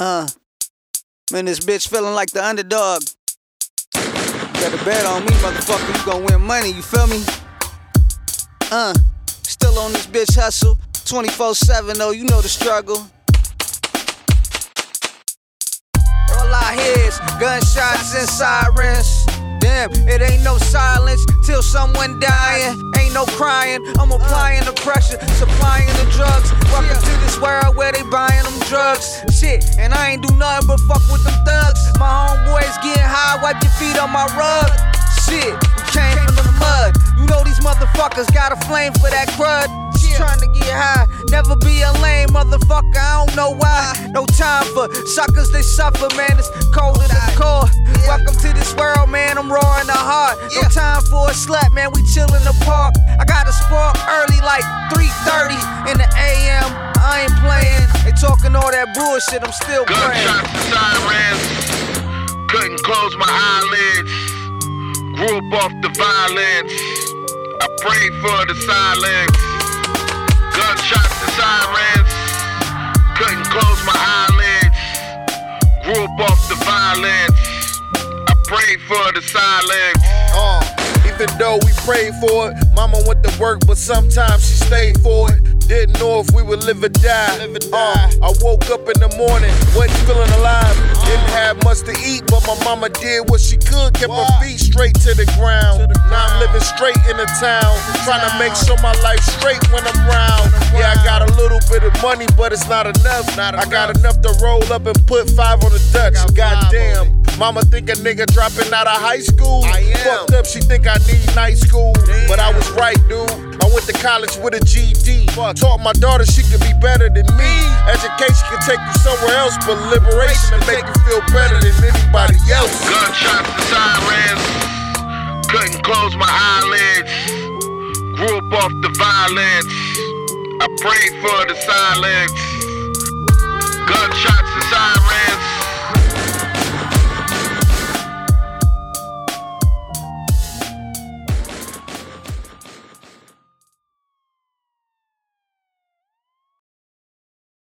Uh, man, this bitch feeling like the underdog. You better bet on me, motherfucker. You gon' win money, you feel me? Uh, still on this bitch hustle. 24 7, though, you know the struggle. All I hear is gunshots and sirens. Damn, it ain't no silence till someone dying. Ain't no crying. I'm applying the pressure, supplying the drugs. Welcome to this world where they buying drugs. Shit, and I ain't do nothing but fuck with them thugs. My homeboys getting high, wipe your feet on my rug. Shit, we came from the mud. You know these motherfuckers got a flame for that crud. Just trying to get high, never be a lame motherfucker. I don't know why. No time for suckers, they suffer, man. It's cold in the core. Welcome to this world, man. I'm raw in the heart. No time for a slut, man. We chill in the park. I got a spark early, like 3:30 in the AM. That bullshit. I'm still praying. Gunshots and sirens. Couldn't close my eyelids. Grew up off the violence. I prayed for the silence. Gunshots and sirens. Couldn't close my eyelids. Grew up off the violence. I prayed for the silence. Uh, even though we prayed for it, mama went to work, but sometimes she stayed for it. Know if we would live or die. Uh, I woke up in the morning, wasn't feeling alive. Didn't have much to eat, but my mama did what she could, kept her feet straight to the ground. Now I'm living straight in the town, trying to make sure my life's straight when I'm round. Yeah, I got a little bit of money, but it's not enough. I got enough to roll up and put five on the Dutch. Goddamn. Mama think a nigga dropping out of high school. I am. Fucked up, she think I need night school. But I was right, dude. I went to college with a GD. Taught my daughter she could be better than me. Education can take you somewhere else, but liberation can make you feel better than anybody else. Gunshots and sirens. Couldn't close my eyelids. Grew up off the violence. I prayed for the silence. Gunshots and sirens.